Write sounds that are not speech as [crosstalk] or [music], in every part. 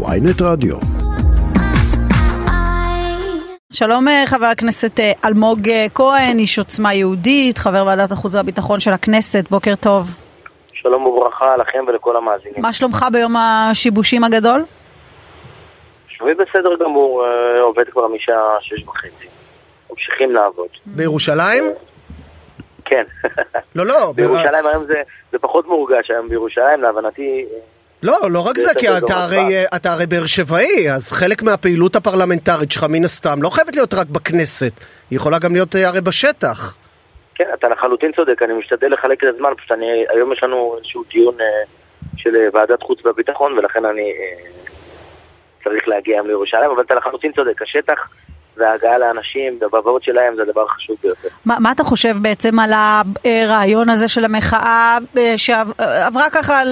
ויינט רדיו. שלום אה, חבר הכנסת אה, אלמוג אה, כהן, איש עוצמה יהודית, חבר ועדת החוץ והביטחון של הכנסת, בוקר טוב. שלום וברכה לכם ולכל המאזינים. מה שלומך ביום השיבושים הגדול? שובי בסדר גמור, עובד כבר משעה שש וחצי. ממשיכים לעבוד. בירושלים? כן. לא, לא. בירושלים היום זה, זה פחות מורגש היום בירושלים, להבנתי... לא, לא רק זה, כי אתה הרי, אתה הרי באר שבעי, אז חלק מהפעילות הפרלמנטרית שלך מן הסתם לא חייבת להיות רק בכנסת, היא יכולה גם להיות הרי בשטח. כן, אתה לחלוטין צודק, אני משתדל לחלק את הזמן, פשוט אני, היום יש לנו איזשהו דיון אה, של אה, ועדת חוץ והביטחון, ולכן אני אה, צריך להגיע היום לירושלים, אבל אתה לחלוטין צודק, השטח וההגעה לאנשים, בבבות שלהם זה הדבר החשוב ביותר. מה, מה אתה חושב בעצם על הרעיון הזה של המחאה אה, שעברה ככה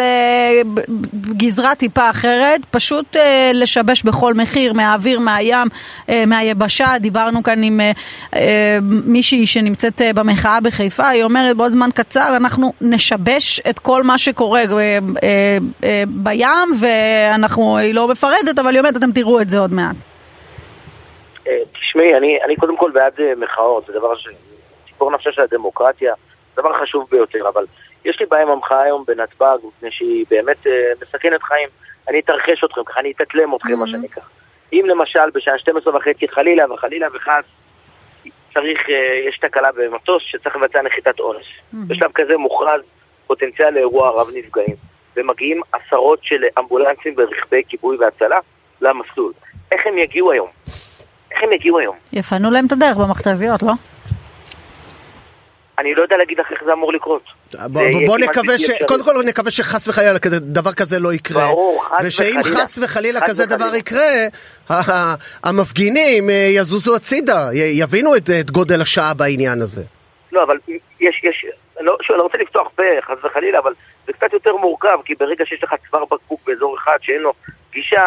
לגזרה טיפה אחרת, פשוט אה, לשבש בכל מחיר, מהאוויר, מהים, אה, מהיבשה, דיברנו כאן עם מישהי שנמצאת במחאה בחיפה, היא אומרת בעוד זמן קצר אנחנו נשבש את כל מה שקורה בים ואנחנו, היא לא מפרדת, אבל היא אומרת אתם תראו את זה עוד מעט. אה, תשמעי, אני, אני קודם כל בעד אה, מחאות, זה דבר ש... ציפור נפשה של הדמוקרטיה, זה דבר חשוב ביותר, אבל יש לי בעיה עם המחאה היום בנתב"ג, מפני שהיא באמת uh, מסכנת חיים. אני אתרחש אתכם, ככה אני אתקלם אתכם, mm-hmm. מה שנקרא. אם למשל בשעה 12 וחצי חלילה וחלילה וחס צריך, uh, יש תקלה במטוס שצריך לבצע נחיתת עונש. Mm-hmm. בשלב כזה מוכרז פוטנציאל לאירוע רב נפגעים, ומגיעים עשרות של אמבולנסים ורכבי כיבוי והצלה למסלול. איך הם יגיעו היום? איך הם יגיעו היום? יפנו להם את הדרך במכתזיות, לא? אני לא יודע להגיד לך איך זה אמור לקרות. בוא, בוא נקווה ש... קודם כל נקווה שחס וחלילה דבר כזה לא יקרה. ברור, חס ושאם חס וחלילה כזה וחלילה. דבר יקרה, המפגינים אה, יזוזו הצידה, יבינו את, את גודל השעה בעניין הזה. לא, אבל יש, יש, לא, שוב, אני רוצה לפתוח פה, חס וחלילה, אבל זה קצת יותר מורכב, כי ברגע שיש לך צוואר בקבוק באזור אחד שאין לו גישה,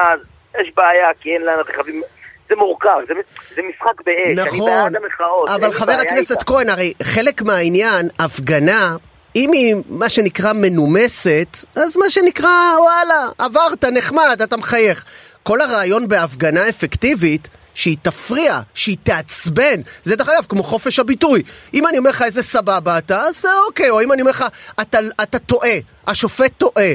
יש בעיה, כי אין לנו רכבים... זה מורכב, זה, זה משחק באש, נכון, אני בעד המחאות. אבל חבר הכנסת. כהן, הרי חלק מהעניין, הפגנה, אם היא מה שנקרא מנומסת, אז מה שנקרא, וואלה, עברת, נחמד, אתה מחייך. כל הרעיון בהפגנה אפקטיבית, שהיא תפריע, שהיא תעצבן. זה דרך אגב כמו חופש הביטוי. אם אני אומר לך איזה סבבה אתה, אז אוקיי, או אם אני אומר לך, אתה, אתה טועה, השופט טועה.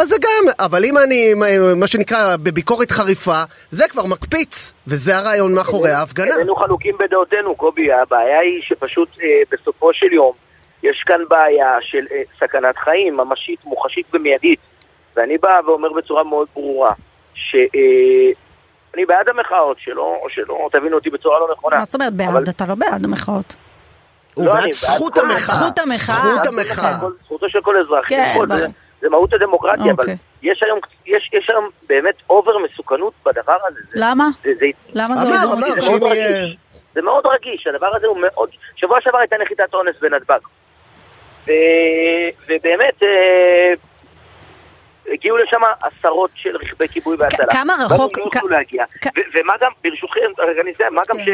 אז זה גם, אבל אם אני, מה שנקרא, בביקורת חריפה, זה כבר מקפיץ, וזה הרעיון מאחורי ההפגנה. איננו חלוקים בדעותינו, קובי, הבעיה היא שפשוט אה, בסופו של יום יש כאן בעיה של אה, סכנת חיים ממשית, מוחשית ומיידית. ואני בא ואומר בצורה מאוד ברורה, שאני אה, בעד המחאות, שלא, או שלא, תבינו אותי בצורה לא נכונה. מה זאת אומרת בעד? אבל... אתה לא בעד המחאות. הוא לא, בעד זכות המחאה. זכות המחאה. זכות המחאה. זכותו של כל אזרח. כן, ברור. זה מהות הדמוקרטיה, אבל אוקיי. יש היום, יש, יש היום באמת over מסוכנות בדבר הזה. למה? זה, זה, למה זה over מסוכנות? זה מאוד רגיש, הדבר הזה הוא מאוד... שבוע שעבר הייתה נחיתת אונס בנתב"ג. ו... ובאמת, אה... הגיעו לשם עשרות של רכבי כיבוי והצלה. כמה רחוק... כ... להגיע. כ... ומה גם, ברשותכם, רגע אני אסיים, מה גם כן.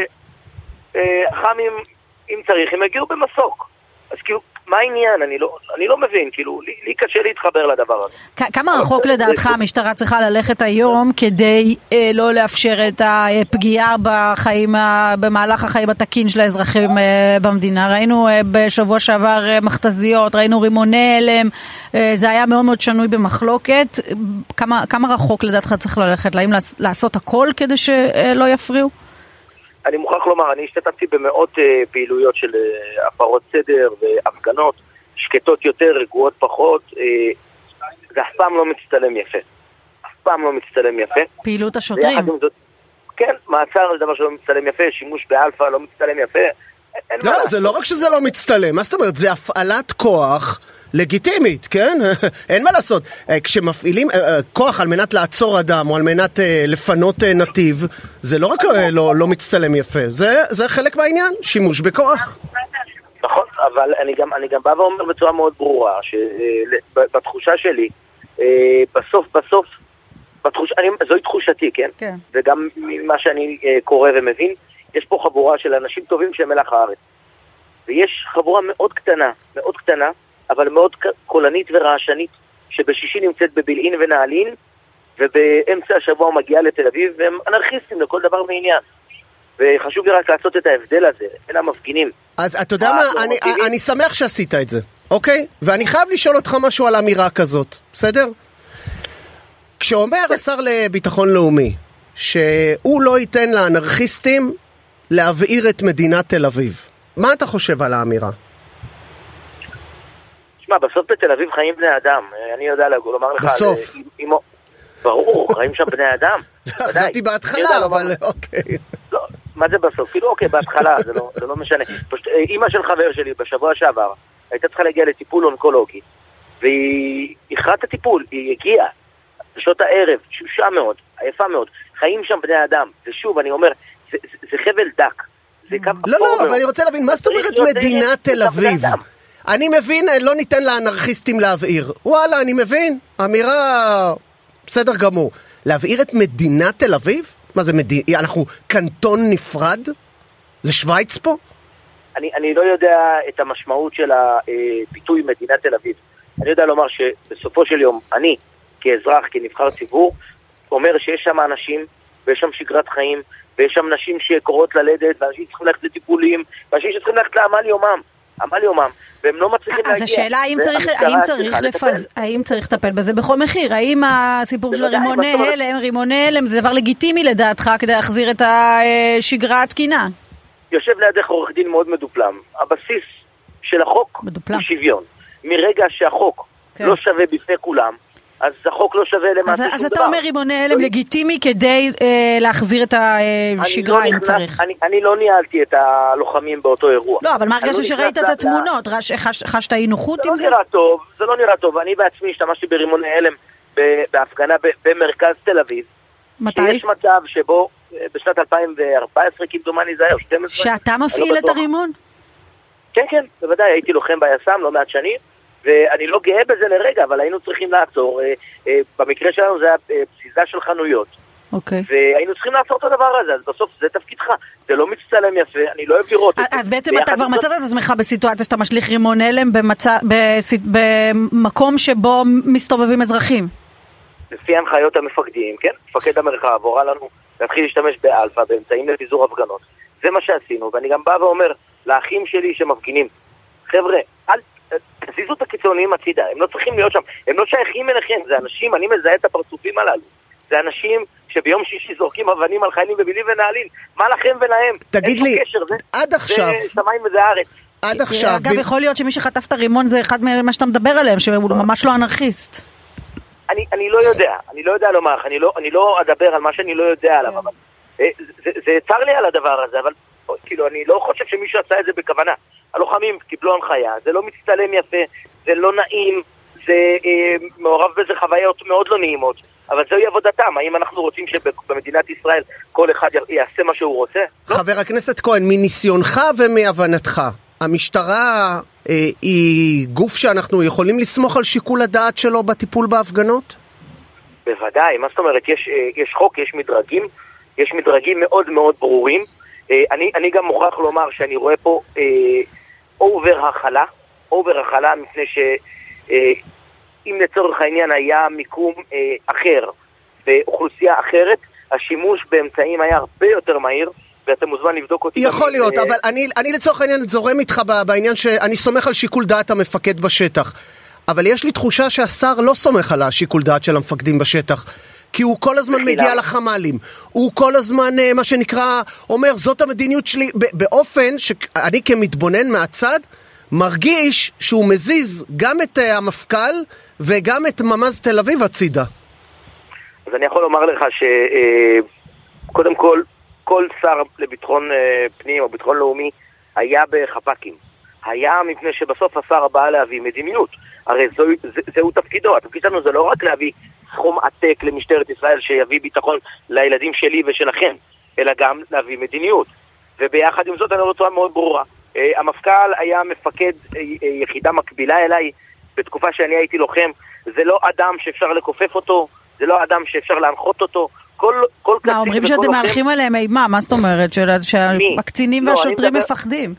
שח"מים, אה, אם צריך, הם יגיעו במסוק. אז כאילו, מה העניין? אני לא, אני לא מבין, כאילו, לי, לי קשה להתחבר לדבר הזה. כמה רחוק לדעתך המשטרה צריכה ללכת היום כדי אה, לא לאפשר את הפגיעה בחיים, במהלך החיים התקין של האזרחים אה, במדינה? ראינו אה, בשבוע שעבר אה, מכתזיות, ראינו רימוני הלם, אה, זה היה מאוד מאוד שנוי במחלוקת. כמה, כמה רחוק לדעתך צריך ללכת? האם לעשות הכל כדי שלא יפריעו? אני מוכרח לומר, אני השתתפתי במאות uh, פעילויות של uh, הפרות סדר והפגנות, שקטות יותר, רגועות פחות, uh, זה אף פעם לא מצטלם יפה. אף פעם לא מצטלם יפה. פעילות השוטרים. זאת, כן, מעצר זה דבר שלא מצטלם יפה, שימוש באלפא לא מצטלם יפה. לא, זה לא רק שזה לא מצטלם, מה זאת אומרת? זה הפעלת כוח. לגיטימית, כן? [laughs] אין מה לעשות. אה, כשמפעילים אה, אה, כוח על מנת לעצור אדם או על מנת לפנות נתיב, זה לא רק לא, לא מצטלם יפה, זה, זה חלק מהעניין, שימוש בכוח. נכון, אבל אני גם, אני גם בא ואומר בצורה מאוד ברורה, שבתחושה שלי, בסוף בסוף, בתחוש, אני, זוהי תחושתי, כן? כן. וגם ממה שאני קורא ומבין, יש פה חבורה של אנשים טובים שהם מלח הארץ. ויש חבורה מאוד קטנה, מאוד קטנה, אבל מאוד קולנית ורעשנית, שבשישי נמצאת בבילעין ונעלין, ובאמצע השבוע הוא מגיע לתל אביב, והם אנרכיסטים לכל דבר ועניין. וחשוב לי רק לעשות את ההבדל הזה בין המפגינים. אז אתה יודע מה, אני, אני שמח שעשית את זה, אוקיי? ואני חייב לשאול אותך משהו על אמירה כזאת, בסדר? כשאומר השר לביטחון לאומי שהוא לא ייתן לאנרכיסטים להבעיר את מדינת תל אביב, מה אתה חושב על האמירה? תשמע, בסוף בתל אביב חיים בני אדם. אני יודע לומר לך... בסוף. אם, ברור, חיים שם בני אדם. [laughs] חשבתי בהתחלה, אבל אוקיי. לא, מה זה בסוף? כאילו, אוקיי, בהתחלה, זה לא, לא משנה. פשוט, אה, אימא של חבר שלי בשבוע שעבר הייתה צריכה להגיע לטיפול אונקולוגי, והיא איחרה את הטיפול, היא הגיעה בשעות הערב, תשושה מאוד, עייפה מאוד. חיים שם בני אדם, ושוב, אני אומר, זה, חבל דק. זה קו לא, לא, אבל אני רוצה להבין, מה זאת אומרת מדינת תל אביב? אני מבין, לא ניתן לאנרכיסטים להבעיר. וואלה, אני מבין. אמירה... בסדר גמור. להבעיר את מדינת תל אביב? מה זה מדינה? אנחנו קנטון נפרד? זה שווייץ פה? אני, אני לא יודע את המשמעות של הביטוי מדינת תל אביב. אני יודע לומר שבסופו של יום, אני, כאזרח, כנבחר ציבור, אומר שיש שם אנשים, ויש שם שגרת חיים, ויש שם נשים שקוראות ללדת, ואנשים שצריכים ללכת לטיפולים, ואנשים שצריכים ללכת לעמל יומם. עמל יומם, והם לא מצליחים להגיע. אז השאלה האם צריך, האם צריך לפז... האם צריך לטפל בזה בכל מחיר? האם הסיפור של רימוני הלם, רימוני הלם זה דבר לגיטימי לדעתך כדי להחזיר את השגרה התקינה? יושב לידך עורך דין מאוד מדופלם. הבסיס של החוק מדופלם. הוא שוויון. מרגע שהחוק כן. לא שווה בפני כולם, אז החוק לא שווה למעשה שום דבר. אז אתה אומר רימוני הלם לא לגיטימי כדי אה, להחזיר את השגרה לא אם צריך. אני, אני לא ניהלתי את הלוחמים באותו אירוע. לא, אבל מה הרגשת לא שראית את התמונות? לה... חש, חשת אי נוחות עם זה? זה לא נראה טוב, זה לא נראה טוב. אני בעצמי השתמשתי ברימוני הלם בהפגנה במרכז תל אביב. מתי? שיש מצב שבו אה, בשנת 2014 כמדומני זה היה, או 12. שאתה לא מפעיל את הרימון? כן, כן, בוודאי, הייתי לוחם ביס"מ לא מעט שנים. ואני לא גאה בזה לרגע, אבל היינו צריכים לעצור. אה, אה, במקרה שלנו זה היה בסיסה של חנויות. אוקיי. והיינו צריכים לעצור את הדבר הזה, אז בסוף זה תפקידך. זה לא מצטלם יפה, אני לא אוהב לראות את זה. אז בעצם אתה כבר מצאת את עצמך בסיטואציה שאתה משליך רימון הלם במקום שבו מסתובבים אזרחים. לפי הנחיות המפקדים, כן, מפקד המרחב הורה לנו להתחיל להשתמש באלפא, באמצעים לפיזור הפגנות. זה מה שעשינו, ואני גם בא ואומר לאחים שלי שמפגינים, חבר'ה, תזיזו את הקיצוניים הצידה, הם לא צריכים להיות שם, הם לא שייכים אליכם, זה אנשים, אני מזהה את הפרצופים הללו. זה אנשים שביום שישי זורקים אבנים על חיילים במילים ונעלין. מה לכם ולהם? תגיד לי, קשר, זה, עד עכשיו... זה שמיים וזה ארץ. עד עכשיו... אגב, יכול להיות שמי שחטף את הרימון זה אחד ממה שאתה מדבר עליהם, שהוא ממש לא אנרכיסט. אני, אני לא יודע, אני לא יודע לומר לך, אני לא, אני לא אדבר על מה שאני לא יודע עליו, כן. אבל אה, זה, זה צר לי על הדבר הזה, אבל כאילו, אני לא חושב שמישהו עשה את זה בכוונה. הלוחמים קיבלו הנחיה, זה לא מצטלם יפה, זה לא נעים, זה אה, מעורב בזה חוויות מאוד לא נעימות, אבל זוהי עבודתם, האם אנחנו רוצים שבמדינת ישראל כל אחד יעשה מה שהוא רוצה? לא. חבר הכנסת כהן, מניסיונך ומהבנתך, המשטרה אה, היא גוף שאנחנו יכולים לסמוך על שיקול הדעת שלו בטיפול בהפגנות? בוודאי, מה זאת אומרת? יש, אה, יש חוק, יש מדרגים, יש מדרגים מאוד מאוד ברורים. אה, אני, אני גם מוכרח לומר שאני רואה פה אה, over הכלה, over הכלה מפני שאם אה, לצורך העניין היה מיקום אה, אחר ואוכלוסייה אחרת, השימוש באמצעים היה הרבה יותר מהיר. ואתה מוזמן לבדוק אותי. יכול להיות, אה, אבל אני, אני לצורך העניין זורם איתך בעניין שאני סומך על שיקול דעת המפקד בשטח. אבל יש לי תחושה שהשר לא סומך על השיקול דעת של המפקדים בשטח. כי הוא כל הזמן. מגיע לחמ"לים. הוא כל הזמן, אה, מה שנקרא, אומר, זאת המדיניות שלי, באופן שאני כמתבונן מהצד, מרגיש שהוא מזיז גם את אה, המפכ"ל וגם את ממ"ז תל אביב הצידה. אז אני יכול לומר לך שקודם אה, כל, כל שר לביטחון פנים או ביטחון לאומי היה בחפ"קים. היה מפני שבסוף השר בא להביא מדיניות. הרי זו, זה, זהו תפקידו, התפקיד שלנו זה לא רק להביא סכום עתק למשטרת ישראל שיביא ביטחון לילדים שלי ושלכם, אלא גם להביא מדיניות. וביחד עם זאת אני אומר בצורה מאוד ברורה. אה, המפכ"ל היה מפקד אה, אה, יחידה מקבילה אליי בתקופה שאני הייתי לוחם. זה לא אדם שאפשר לכופף אותו, זה לא אדם שאפשר להנחות אותו. כל, כל מה, אומרים שאתם מהלכים עליהם אימה, מה זאת אומרת? שהקצינים לא, והשוטרים מדבר... מפחדים.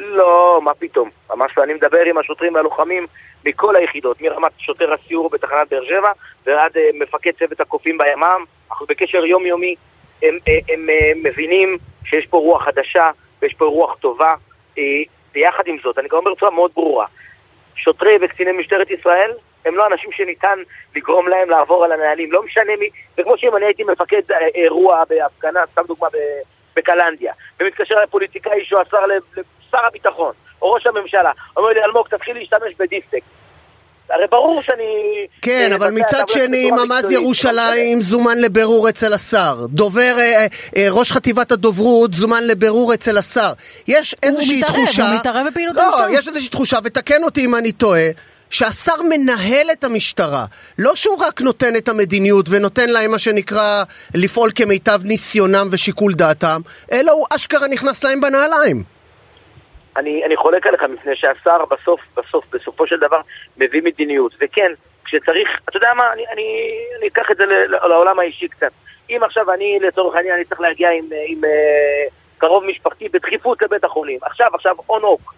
לא, מה פתאום. ממש לא, אני מדבר עם השוטרים והלוחמים מכל היחידות, מרמת שוטר הסיור בתחנת באר שבע ועד אה, מפקד צוות הקופים בימ"מ, אנחנו בקשר יומיומי, הם, הם, הם מבינים שיש פה רוח חדשה ויש פה רוח טובה, ויחד עם זאת, אני גם אומר בצורה מאוד ברורה, שוטרי וקציני משטרת ישראל הם לא אנשים שניתן לגרום להם לעבור על הנהלים, לא משנה מי, זה כמו שאם אני הייתי מפקד אירוע בהפגנה, סתם דוגמה בקלנדיה, ומתקשר לפוליטיקאי שהוא השר לשר הביטחון, או ראש הממשלה, אומר לי, אלמוג, תתחיל להשתמש בדיסטק. הרי ברור שאני... כן, אבל מצד שני, ממ"ז ירושלים זומן לבירור אצל השר. דובר, אה, אה, ראש חטיבת הדוברות זומן לבירור אצל השר. יש איזושהי תחושה... הוא מתערב בפעילות המשטרה. לא, יש איזושהי תחושה, ותקן אותי אם אני טועה. שהשר מנהל את המשטרה, לא שהוא רק נותן את המדיניות ונותן להם מה שנקרא לפעול כמיטב ניסיונם ושיקול דעתם, אלא הוא אשכרה נכנס להם בנעליים. אני, אני חולק עליך מפני שהשר בסוף, בסוף, בסופו של דבר מביא מדיניות. וכן, כשצריך, אתה יודע מה, אני, אני, אני אקח את זה לעולם האישי קצת. אם עכשיו אני, לצורך העניין, אני צריך להגיע עם, עם, עם אה, קרוב משפחתי בדחיפות לבית החולים, עכשיו, עכשיו, און אוק,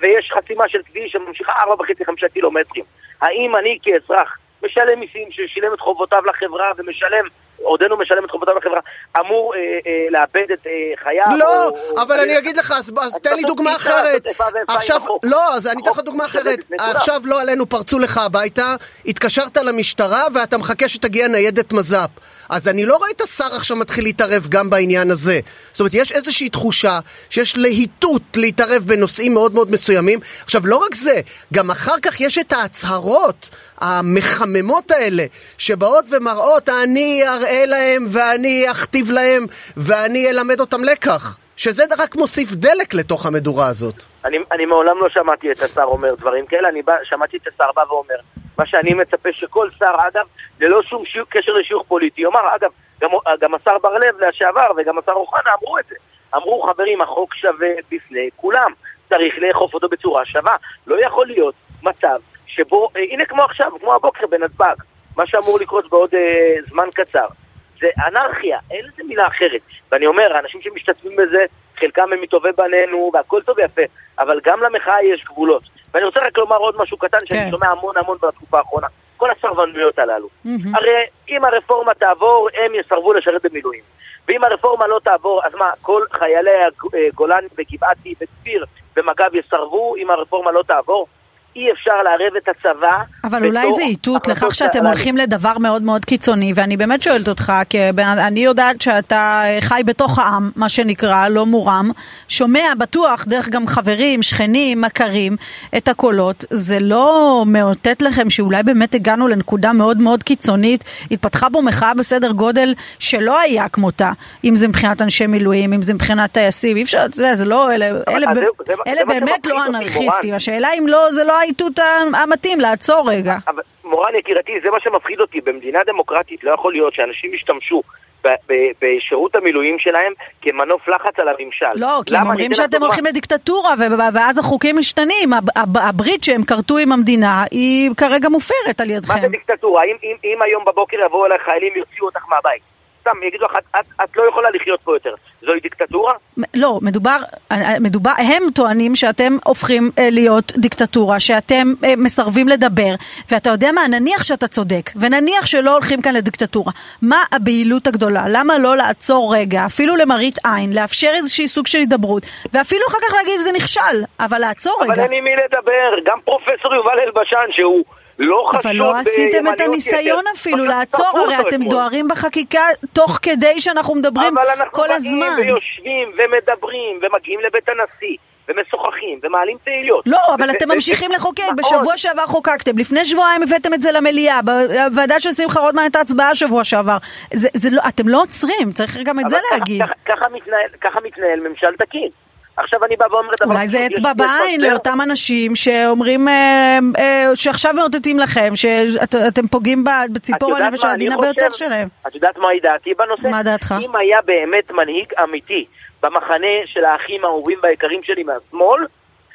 ויש חסימה של כביש שממשיכה 4.5-5 קילומטרים. האם אני כאזרח משלם מיסים, ששילם את חובותיו לחברה ומשלם עודנו משלם את חובותיו לחברה, אמור אה, אה, לאבד את אה, חייו? לא, או, אבל או, אני אגיד לך, אז, אז תן לי דוגמה אחרת. עכשיו, לא, אז אני אתן לך דוגמה אחרת. עכשיו לא עלינו פרצו לך הביתה, התקשרת למשטרה ואתה מחכה שתגיע ניידת מז"פ. אז אני לא רואה את השר עכשיו מתחיל להתערב גם בעניין הזה. זאת אומרת, יש איזושהי תחושה שיש להיטות להתערב בנושאים מאוד מאוד מסוימים. עכשיו, לא רק זה, גם אחר כך יש את ההצהרות המחממות האלה, שבאות ומראות, אני אראה להם ואני אכתיב להם ואני אלמד אותם לקח. שזה רק מוסיף דלק לתוך המדורה הזאת. אני, אני מעולם לא שמעתי את השר אומר דברים כאלה, אני בא, שמעתי את השר בא ואומר, מה שאני מצפה שכל שר, אגב, ללא שום שיוך, קשר לשיוך פוליטי, יאמר, אגב, גם, גם השר בר לב לשעבר וגם השר אוחנה אמרו את זה. אמרו, חברים, החוק שווה בפני כולם, צריך לאכוף אותו בצורה שווה. לא יכול להיות מצב שבו, אה, הנה כמו עכשיו, כמו הבוקר בנתב"ג, מה שאמור לקרות בעוד אה, זמן קצר. זה אנרכיה, אין לזה מילה אחרת. ואני אומר, האנשים שמשתתפים בזה, חלקם הם מטובי בנינו, והכל טוב ויפה, אבל גם למחאה יש גבולות. ואני רוצה רק לומר עוד משהו קטן, כן. שאני שומע המון המון בתקופה האחרונה. כל הסרבנויות הללו. Mm-hmm. הרי אם הרפורמה תעבור, הם יסרבו לשרת במילואים. ואם הרפורמה לא תעבור, אז מה, כל חיילי הגולן בגבעתי, בכפיר, במג"ב יסרבו אם הרפורמה לא תעבור? אי אפשר לערב את הצבא. אבל אולי זה איתות לכך שאתם הולכים לדבר מאוד מאוד קיצוני, ואני באמת שואלת אותך, כי אני יודעת שאתה חי בתוך העם, מה שנקרא, לא מורם, שומע בטוח, דרך גם חברים, שכנים, מכרים, את הקולות. זה לא מאותת לכם שאולי באמת הגענו לנקודה מאוד מאוד קיצונית, התפתחה בו מחאה בסדר גודל שלא היה כמותה, אם זה מבחינת אנשי מילואים, אם זה מבחינת טייסים, אי אפשר, אתה יודע, זה לא, אלה, אלה, זה, זה, אלה זה באמת לא אנרכיסטים, השאלה אם לא, זה לא האיתות המתאים, לעצור רגע. אבל מורן יקירתי, זה מה שמפחיד אותי. במדינה דמוקרטית לא יכול להיות שאנשים ישתמשו בשירות המילואים שלהם כמנוף לחץ על הממשל. לא, כי הם אומרים שאתם הולכים לדיקטטורה ואז החוקים משתנים. הברית שהם כרתו עם המדינה היא כרגע מופרת על ידכם. מה זה דיקטטורה? אם, היום בבוקר יבואו אליי חיילים ויוציאו אותך מהבית, סתם יגידו לך, את, את, את לא יכולה לחיות פה יותר. זוהי דיקטטורה? לא, מדובר, מדובר, הם טוענים שאתם הופכים אה, להיות דיקטטורה, שאתם אה, מסרבים לדבר, ואתה יודע מה, נניח שאתה צודק, ונניח שלא הולכים כאן לדיקטטורה, מה הבהילות הגדולה? למה לא לעצור רגע, אפילו למראית עין, לאפשר איזשהי סוג של הידברות, ואפילו אחר כך להגיד זה נכשל, אבל לעצור אבל רגע. אבל אין עם מי לדבר, גם פרופסור יובל אלבשן, שהוא... לא חשוד אבל לא עשיתם את הניסיון אפילו לעצור, הרי אתם דוהרים בחקיקה תוך כדי שאנחנו מדברים כל הזמן. אבל אנחנו מגיעים ויושבים ומדברים ומגיעים לבית הנשיא. ומשוחחים ומעלים תהיליות. לא, אבל אתם ממשיכים לחוקק. בשבוע שעבר חוקקתם, לפני שבועיים הבאתם את זה למליאה, בוועדה של שמחה רוטמן הייתה הצבעה שבוע שעבר. לא, אתם לא עוצרים, צריך גם את זה להגיד. ככה מתנהל ממשל תקין. עכשיו אני בא ואומר דבר... אולי זה אצבע בעין לאותם אנשים שאומרים אה, אה, שעכשיו מאותתים לכם, שאתם פוגעים בציפור הנפש העדינה ביותר שלהם. את יודעת מהי דעתי בנושא? מה דעתך? אם היה באמת מנהיג אמיתי במחנה של האחים האהובים והיקרים שלי מהשמאל,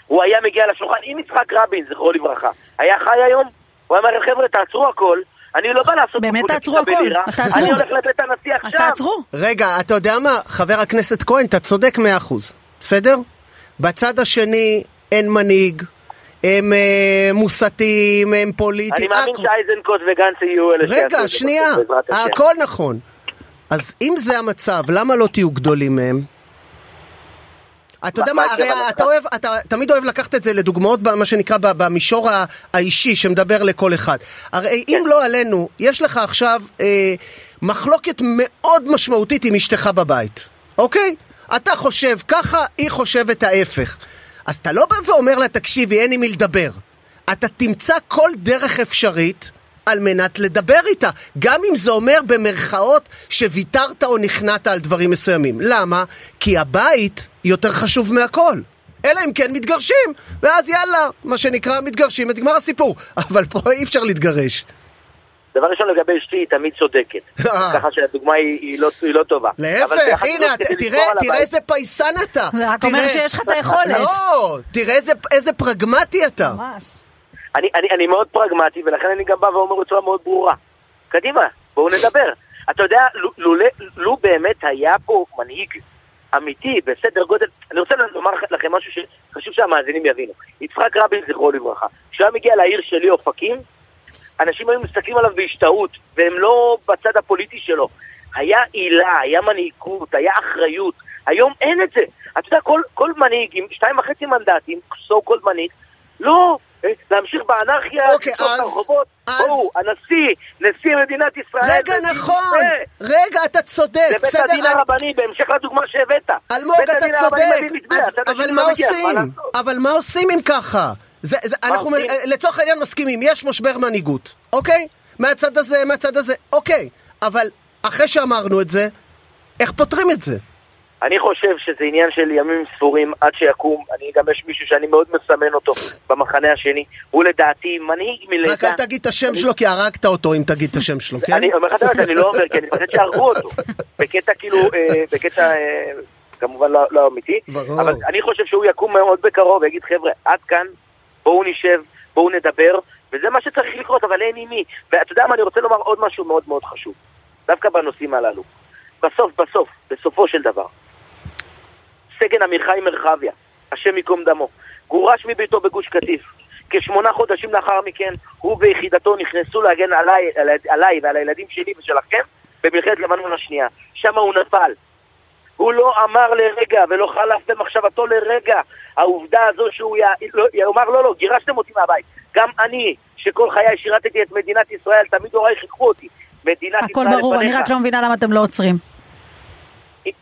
הוא היה מגיע לשולחן עם יצחק רבין, זכרו לברכה. היה חי היום? הוא היה אומר, חבר'ה, תעצרו הכל. אני לא בא לעשות באמת תעצרו הכל, אז תעצרו. אני הולך לבית הנשיא עכשיו. אז תעצרו. רגע, אתה יודע מה, חבר הכנסת כהן, אתה צודק מאה אחוז. בסדר? בצד השני אין מנהיג, הם אה, מוסתים, הם פוליטיים. אני מאמין. שאייזנקוט וגנץ יהיו אלה שיעשו את רגע, שנייה. הכל נכון. אז אם זה המצב, למה לא תהיו גדולים מהם? אתה יודע מה הרי? אתה אוהב, אתה תמיד אוהב לקחת את זה לדוגמאות, מה שנקרא, במישור האישי שמדבר לכל אחד. הרי אם לא עלינו, יש לך עכשיו אה, מחלוקת מאוד משמעותית עם אשתך בבית, אוקיי? אתה חושב ככה, היא חושבת ההפך. אז אתה לא בא ואומר לה, תקשיבי, אין עם מי לדבר. אתה תמצא כל דרך אפשרית על מנת לדבר איתה, גם אם זה אומר במרכאות שוויתרת או נכנעת על דברים מסוימים. למה? כי הבית יותר חשוב מהכל. אלא אם כן מתגרשים, ואז יאללה, מה שנקרא, מתגרשים, ונגמר הסיפור. אבל פה אי אפשר להתגרש. דבר ראשון לגבי אשתי, היא תמיד צודקת. [laughs] אה. ככה שהדוגמה היא, היא, לא, היא לא טובה. אבל להפך, הנה, כדי תראה, תראה איזה פייסן אתה. זה רק אומר שיש לך את היכולת. לא, תראה איזה, איזה פרגמטי אתה. ממש. אני, אני, אני מאוד פרגמטי, ולכן אני גם בא ואומר בצורה מאוד ברורה. קדימה, בואו נדבר. אתה יודע, לו, לו, לו באמת היה פה מנהיג אמיתי בסדר גודל, אני רוצה לומר לכם משהו שחשוב שהמאזינים יבינו. יצחק רבין, זכרו לברכה, כשהוא היה מגיע לעיר שלי, אופקים, אנשים היו מסתכלים עליו בהשתאות, והם לא בצד הפוליטי שלו. היה עילה, היה מנהיגות, היה אחריות. היום אין את זה. אתה יודע, כל, כל מנהיג עם שתיים וחצי מנדטים, so called מנהיג, לא, אה, להמשיך באנרכיה, אוקיי, את אז- הרחובות. אז- בואו, הנשיא, נשיא מדינת ישראל. רגע, זה נכון, מתווה. רגע, אתה צודק, זה בית הדין הרבני, בהמשך לדוגמה שהבאת. אלמוג, אתה צודק, אז- אבל מה עושים? אבל מה עושים אם ככה? זה, זה, אנחנו? מ- לצורך העניין מסכימים, יש משבר מנהיגות, אוקיי? מהצד הזה, מהצד הזה, אוקיי. אבל אחרי שאמרנו את זה, איך פותרים את זה? אני חושב שזה עניין של ימים ספורים עד שיקום. אני גם יש מישהו שאני מאוד מסמן אותו במחנה השני. הוא לדעתי מנהיג מלידה. רק אל תגיד את השם שלו, כי הרגת אותו אם תגיד את השם שלו, כן? אני אומר לך את האמת, אני לא אומר, כי אני מפחד שיהרגו אותו. בקטע כאילו, אה, בקטע אה, כמובן לא לא אמיתי. אבל אני חושב שהוא יקום מאוד בקרוב ויגיד, חבר'ה, עד כאן, בואו נשב, בואו נדבר, וזה מה שצריך לקרות, אבל אין עם מי. ואתה יודע מה, אני רוצה לומר עוד משהו מאוד מאוד חשוב. דווקא בנושאים הללו. בסוף, בסוף, בסופו של דבר, סגן עמיחי מרחביה, השם ייקום דמו, גורש מביתו בגוש קטיף. כשמונה חודשים לאחר מכן, הוא ויחידתו נכנסו להגן עליי, עליי, ועל הילדים שלי ושלכם במלחמת לבנון השנייה. שם הוא נפל. הוא לא אמר לרגע ולא חלף במחשבתו לרגע העובדה הזו שהוא י... לא, יאמר לא, לא, גירשתם אותי מהבית. גם אני, שכל חיי שירתתי את מדינת ישראל, תמיד הוריי חינכו אותי. מדינת הכל ישראל ברור, אני לפניך. רק לא מבינה למה אתם לא עוצרים.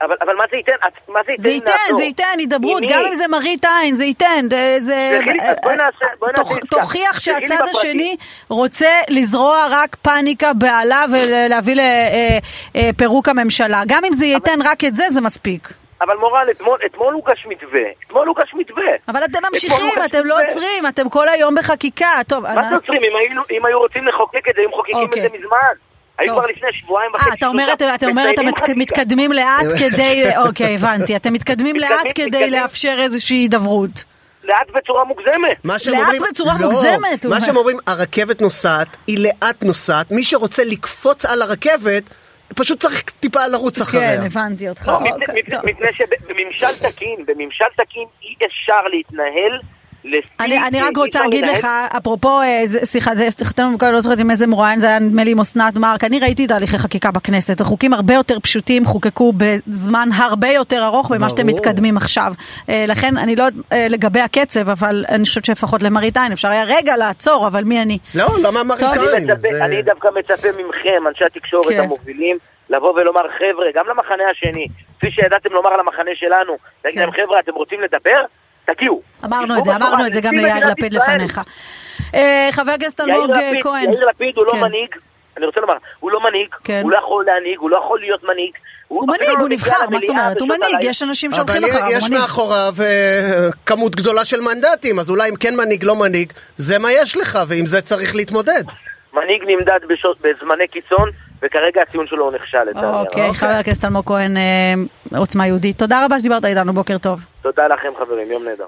אבל, אבל מה זה ייתן? מה זה ייתן זה ייתן, נעצור? זה ייתן הידברות, גם? אם זה מראית עין, זה ייתן, זה... זה- אה, נעשה- בואי נעשה תוכ-. תוכיח תגידי שהצד. השני רוצה לזרוע רק פאניקה, בהלה ולהביא לפירוק הממשלה. גם אם זה ייתן רק את זה, זה מספיק. אבל מורל, אתמול, אתמול הוגש מתווה. אתמול הוגש מתווה. אבל אתם ממשיכים, אתם לא. עוצרים, אתם כל היום בחקיקה. טוב, מה אני- זה עוצרים? אם היו, אם היו רוצים לחוקק את זה, היו מחוקקים אוקיי. את זה מזמן. היו. כבר לפני שבועיים וחצי. אה, אתה אומר. אתה אתה אומר, אתם. מתקדמים לאט [laughs] כדי, אוקיי, הבנתי, אתם מתקדמים לאט כדי. לאפשר איזושהי הידברות. לאט בצורה מוגזמת. לאט בצורה לא, מוגזמת, מה. שהם אומרים, הרכבת נוסעת, היא לאט נוסעת, מי שרוצה לקפוץ על הרכבת, פשוט צריך טיפה לרוץ אחריה. כן, הבנתי אותך. לא, מפני- אוקיי, מפני- שבממשל תקין, בממשל תקין אי אפשר להתנהל. אני, אני רק רוצה להגיד לך, אפרופו, זה סליחתנו מקודם, לא זוכרת עם איזה מרואיין, זה היה נדמה לי עם אסנת מארק, אני ראיתי תהליכי חקיקה בכנסת, החוקים הרבה יותר פשוטים, חוקקו בזמן הרבה יותר ארוך ממה שאתם. מתקדמים עכשיו. אה, לכן, אני לא אה, לגבי הקצב, אבל אני חושבת שלפחות למראית עין אפשר היה רגע לעצור, אבל מי אני? לא, למה מראית טוב. אני, עין? אני דווקא מצפה מכם, אנשי התקשורת כן. המובילים, לבוא ולומר, חבר'ה, גם למחנה השני, כפי שידעתם לומר למחנה שלנו, להגיד כן. להם, חבר'ה, אתם רוצים לדבר? תגיעו. אמרנו את זה, אמרנו את זה גם ליאיר לפיד. לפניך. אה, חבר הכנסת אלמוג כהן. יאיר לפיד הוא לא כן. מנהיג, אני רוצה לומר, הוא לא מנהיג, כן. הוא לא יכול להנהיג, הוא לא יכול להיות מנהיג. הוא מנהיג, לא הוא נבחר, מה זאת אומרת? הוא מנהיג. יש אנשים אבל שהולכים אחריו, הוא יש מנהיג. מאחוריו אה, כמות גדולה של מנדטים, אז אולי אם כן מנהיג, לא מנהיג, זה מה יש לך, ועם זה צריך להתמודד. מנהיג נמדד בזמני קיצון, וכרגע הציון שלו הוא נכשל, לצערי הרב. אוקיי, חבר הכנסת אלמוג כהן, אה, עוצמה יהודית. תודה רבה שדיברת איתנו, בוקר טוב. תודה לכם חברים, יום נהדר.